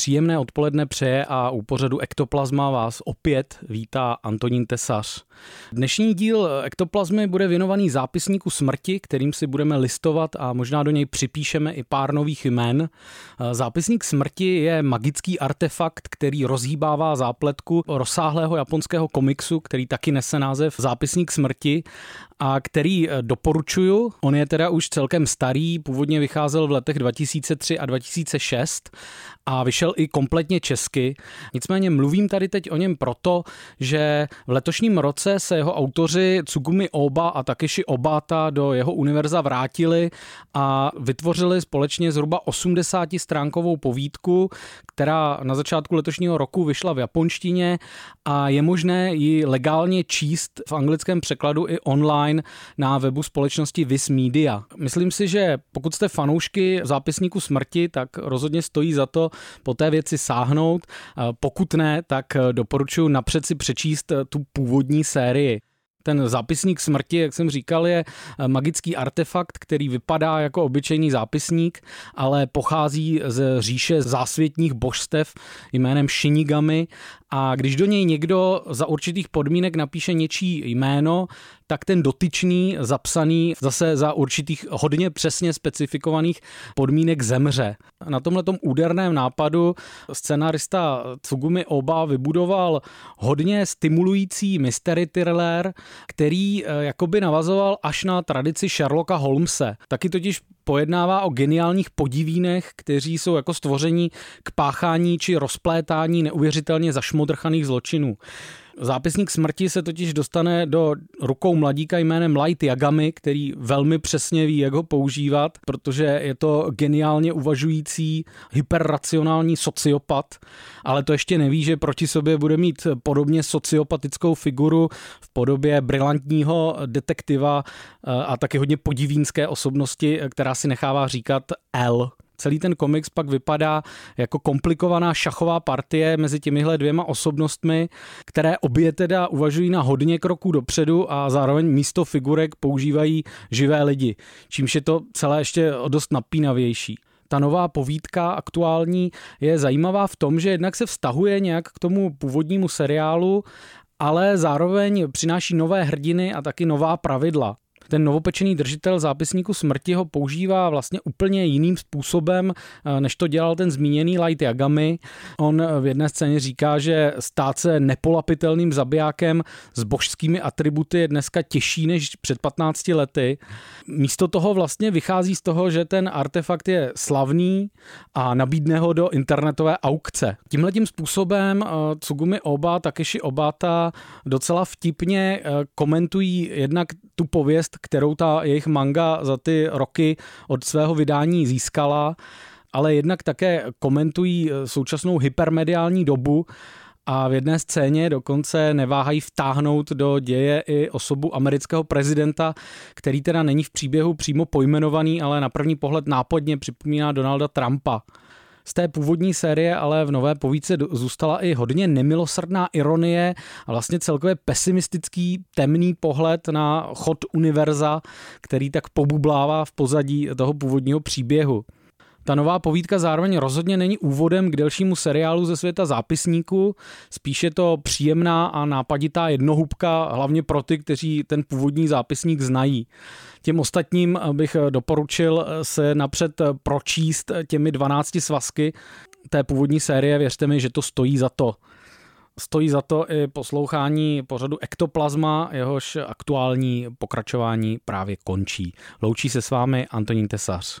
Příjemné odpoledne přeje a u pořadu Ektoplazma vás opět vítá Antonín Tesař. Dnešní díl Ektoplazmy bude věnovaný zápisníku smrti, kterým si budeme listovat a možná do něj připíšeme i pár nových jmen. Zápisník smrti je magický artefakt, který rozhýbává zápletku rozsáhlého japonského komiksu, který taky nese název Zápisník smrti a který doporučuju. On je teda už celkem starý, původně vycházel v letech 2003 a 2006 a vyšel i kompletně česky. Nicméně mluvím tady teď o něm proto, že v letošním roce se jeho autoři Tsugumi Oba a Takeshi Obata do jeho univerza vrátili a vytvořili společně zhruba 80 stránkovou povídku, která na začátku letošního roku vyšla v japonštině a je možné ji legálně číst v anglickém překladu i online na webu společnosti Viz Media. Myslím si, že pokud jste fanoušky zápisníku smrti, tak rozhodně stojí za to po té věci sáhnout. Pokud ne, tak doporučuji napřed si přečíst tu původní sérii. Ten zápisník smrti, jak jsem říkal, je magický artefakt, který vypadá jako obyčejný zápisník, ale pochází z říše zásvětních božstev jménem Shinigami a když do něj někdo za určitých podmínek napíše něčí jméno, tak ten dotyčný zapsaný zase za určitých hodně přesně specifikovaných podmínek zemře. Na tomhle úderném nápadu scenarista Tsugumi Oba vybudoval hodně stimulující mystery thriller, který eh, jakoby navazoval až na tradici Sherlocka Holmese. Taky totiž pojednává o geniálních podivínech, kteří jsou jako stvoření k páchání či rozplétání neuvěřitelně zašmodrchaných zločinů. Zápisník smrti se totiž dostane do rukou mladíka jménem Light Yagami, který velmi přesně ví, jak ho používat, protože je to geniálně uvažující, hyperracionální sociopat, ale to ještě neví, že proti sobě bude mít podobně sociopatickou figuru v podobě brilantního detektiva eh, a taky hodně podivínské osobnosti, která si nechává říkat L. Celý ten komiks pak vypadá jako komplikovaná šachová partie mezi těmihle dvěma osobnostmi, které obě teda uvažují na hodně kroků dopředu a zároveň místo figurek používají živé lidi, čímž je to celé ještě dost napínavější. Ta nová povídka aktuální je zajímavá v tom, že jednak se vztahuje nějak k tomu původnímu seriálu, ale zároveň přináší nové hrdiny a taky nová pravidla ten novopečený držitel zápisníku smrti ho používá vlastně úplně jiným způsobem, eh, než to dělal ten zmíněný Light Yagami. On v jedné scéně říká, že stát se nepolapitelným zabijákem s božskými atributy je dneska těžší než před 15 lety. Místo toho vlastně vychází z toho, že ten artefakt je slavný a nabídne ho do internetové aukce. Tímhle tím způsobem eh, Tsugumi Oba, Takeshi Obata docela vtipně eh, komentují jednak tu pověst, kterou ta jejich manga za ty roky od svého vydání získala, ale jednak také komentují eh, současnou hypermediální dobu a v jedné scéně dokonce neváhají vtáhnout do děje i osobu amerického prezidenta, který teda není v příběhu přímo pojmenovaný, ale na první pohled nápadně připomíná Donalda Trumpa. Z té původní série ale v nové povídce zůstala i hodně nemilosrdná ironie a vlastně celkově pesimistický temný pohled na chod univerza, který tak pobublává v pozadí toho původního příběhu. Ta nová povídka zároveň rozhodně není úvodem k delšímu seriálu ze světa zápisníků, spíše to příjemná a nápaditá jednohubka, hlavně pro ty, kteří ten původní zápisník znají. Těm ostatním bych doporučil se napřed pročíst těmi 12 svazky té původní série, věřte mi, že to stojí za to. Stojí za to i poslouchání pořadu Ektoplazma, jehož aktuální pokračování právě končí. Loučí se s vámi Antonín Tesař.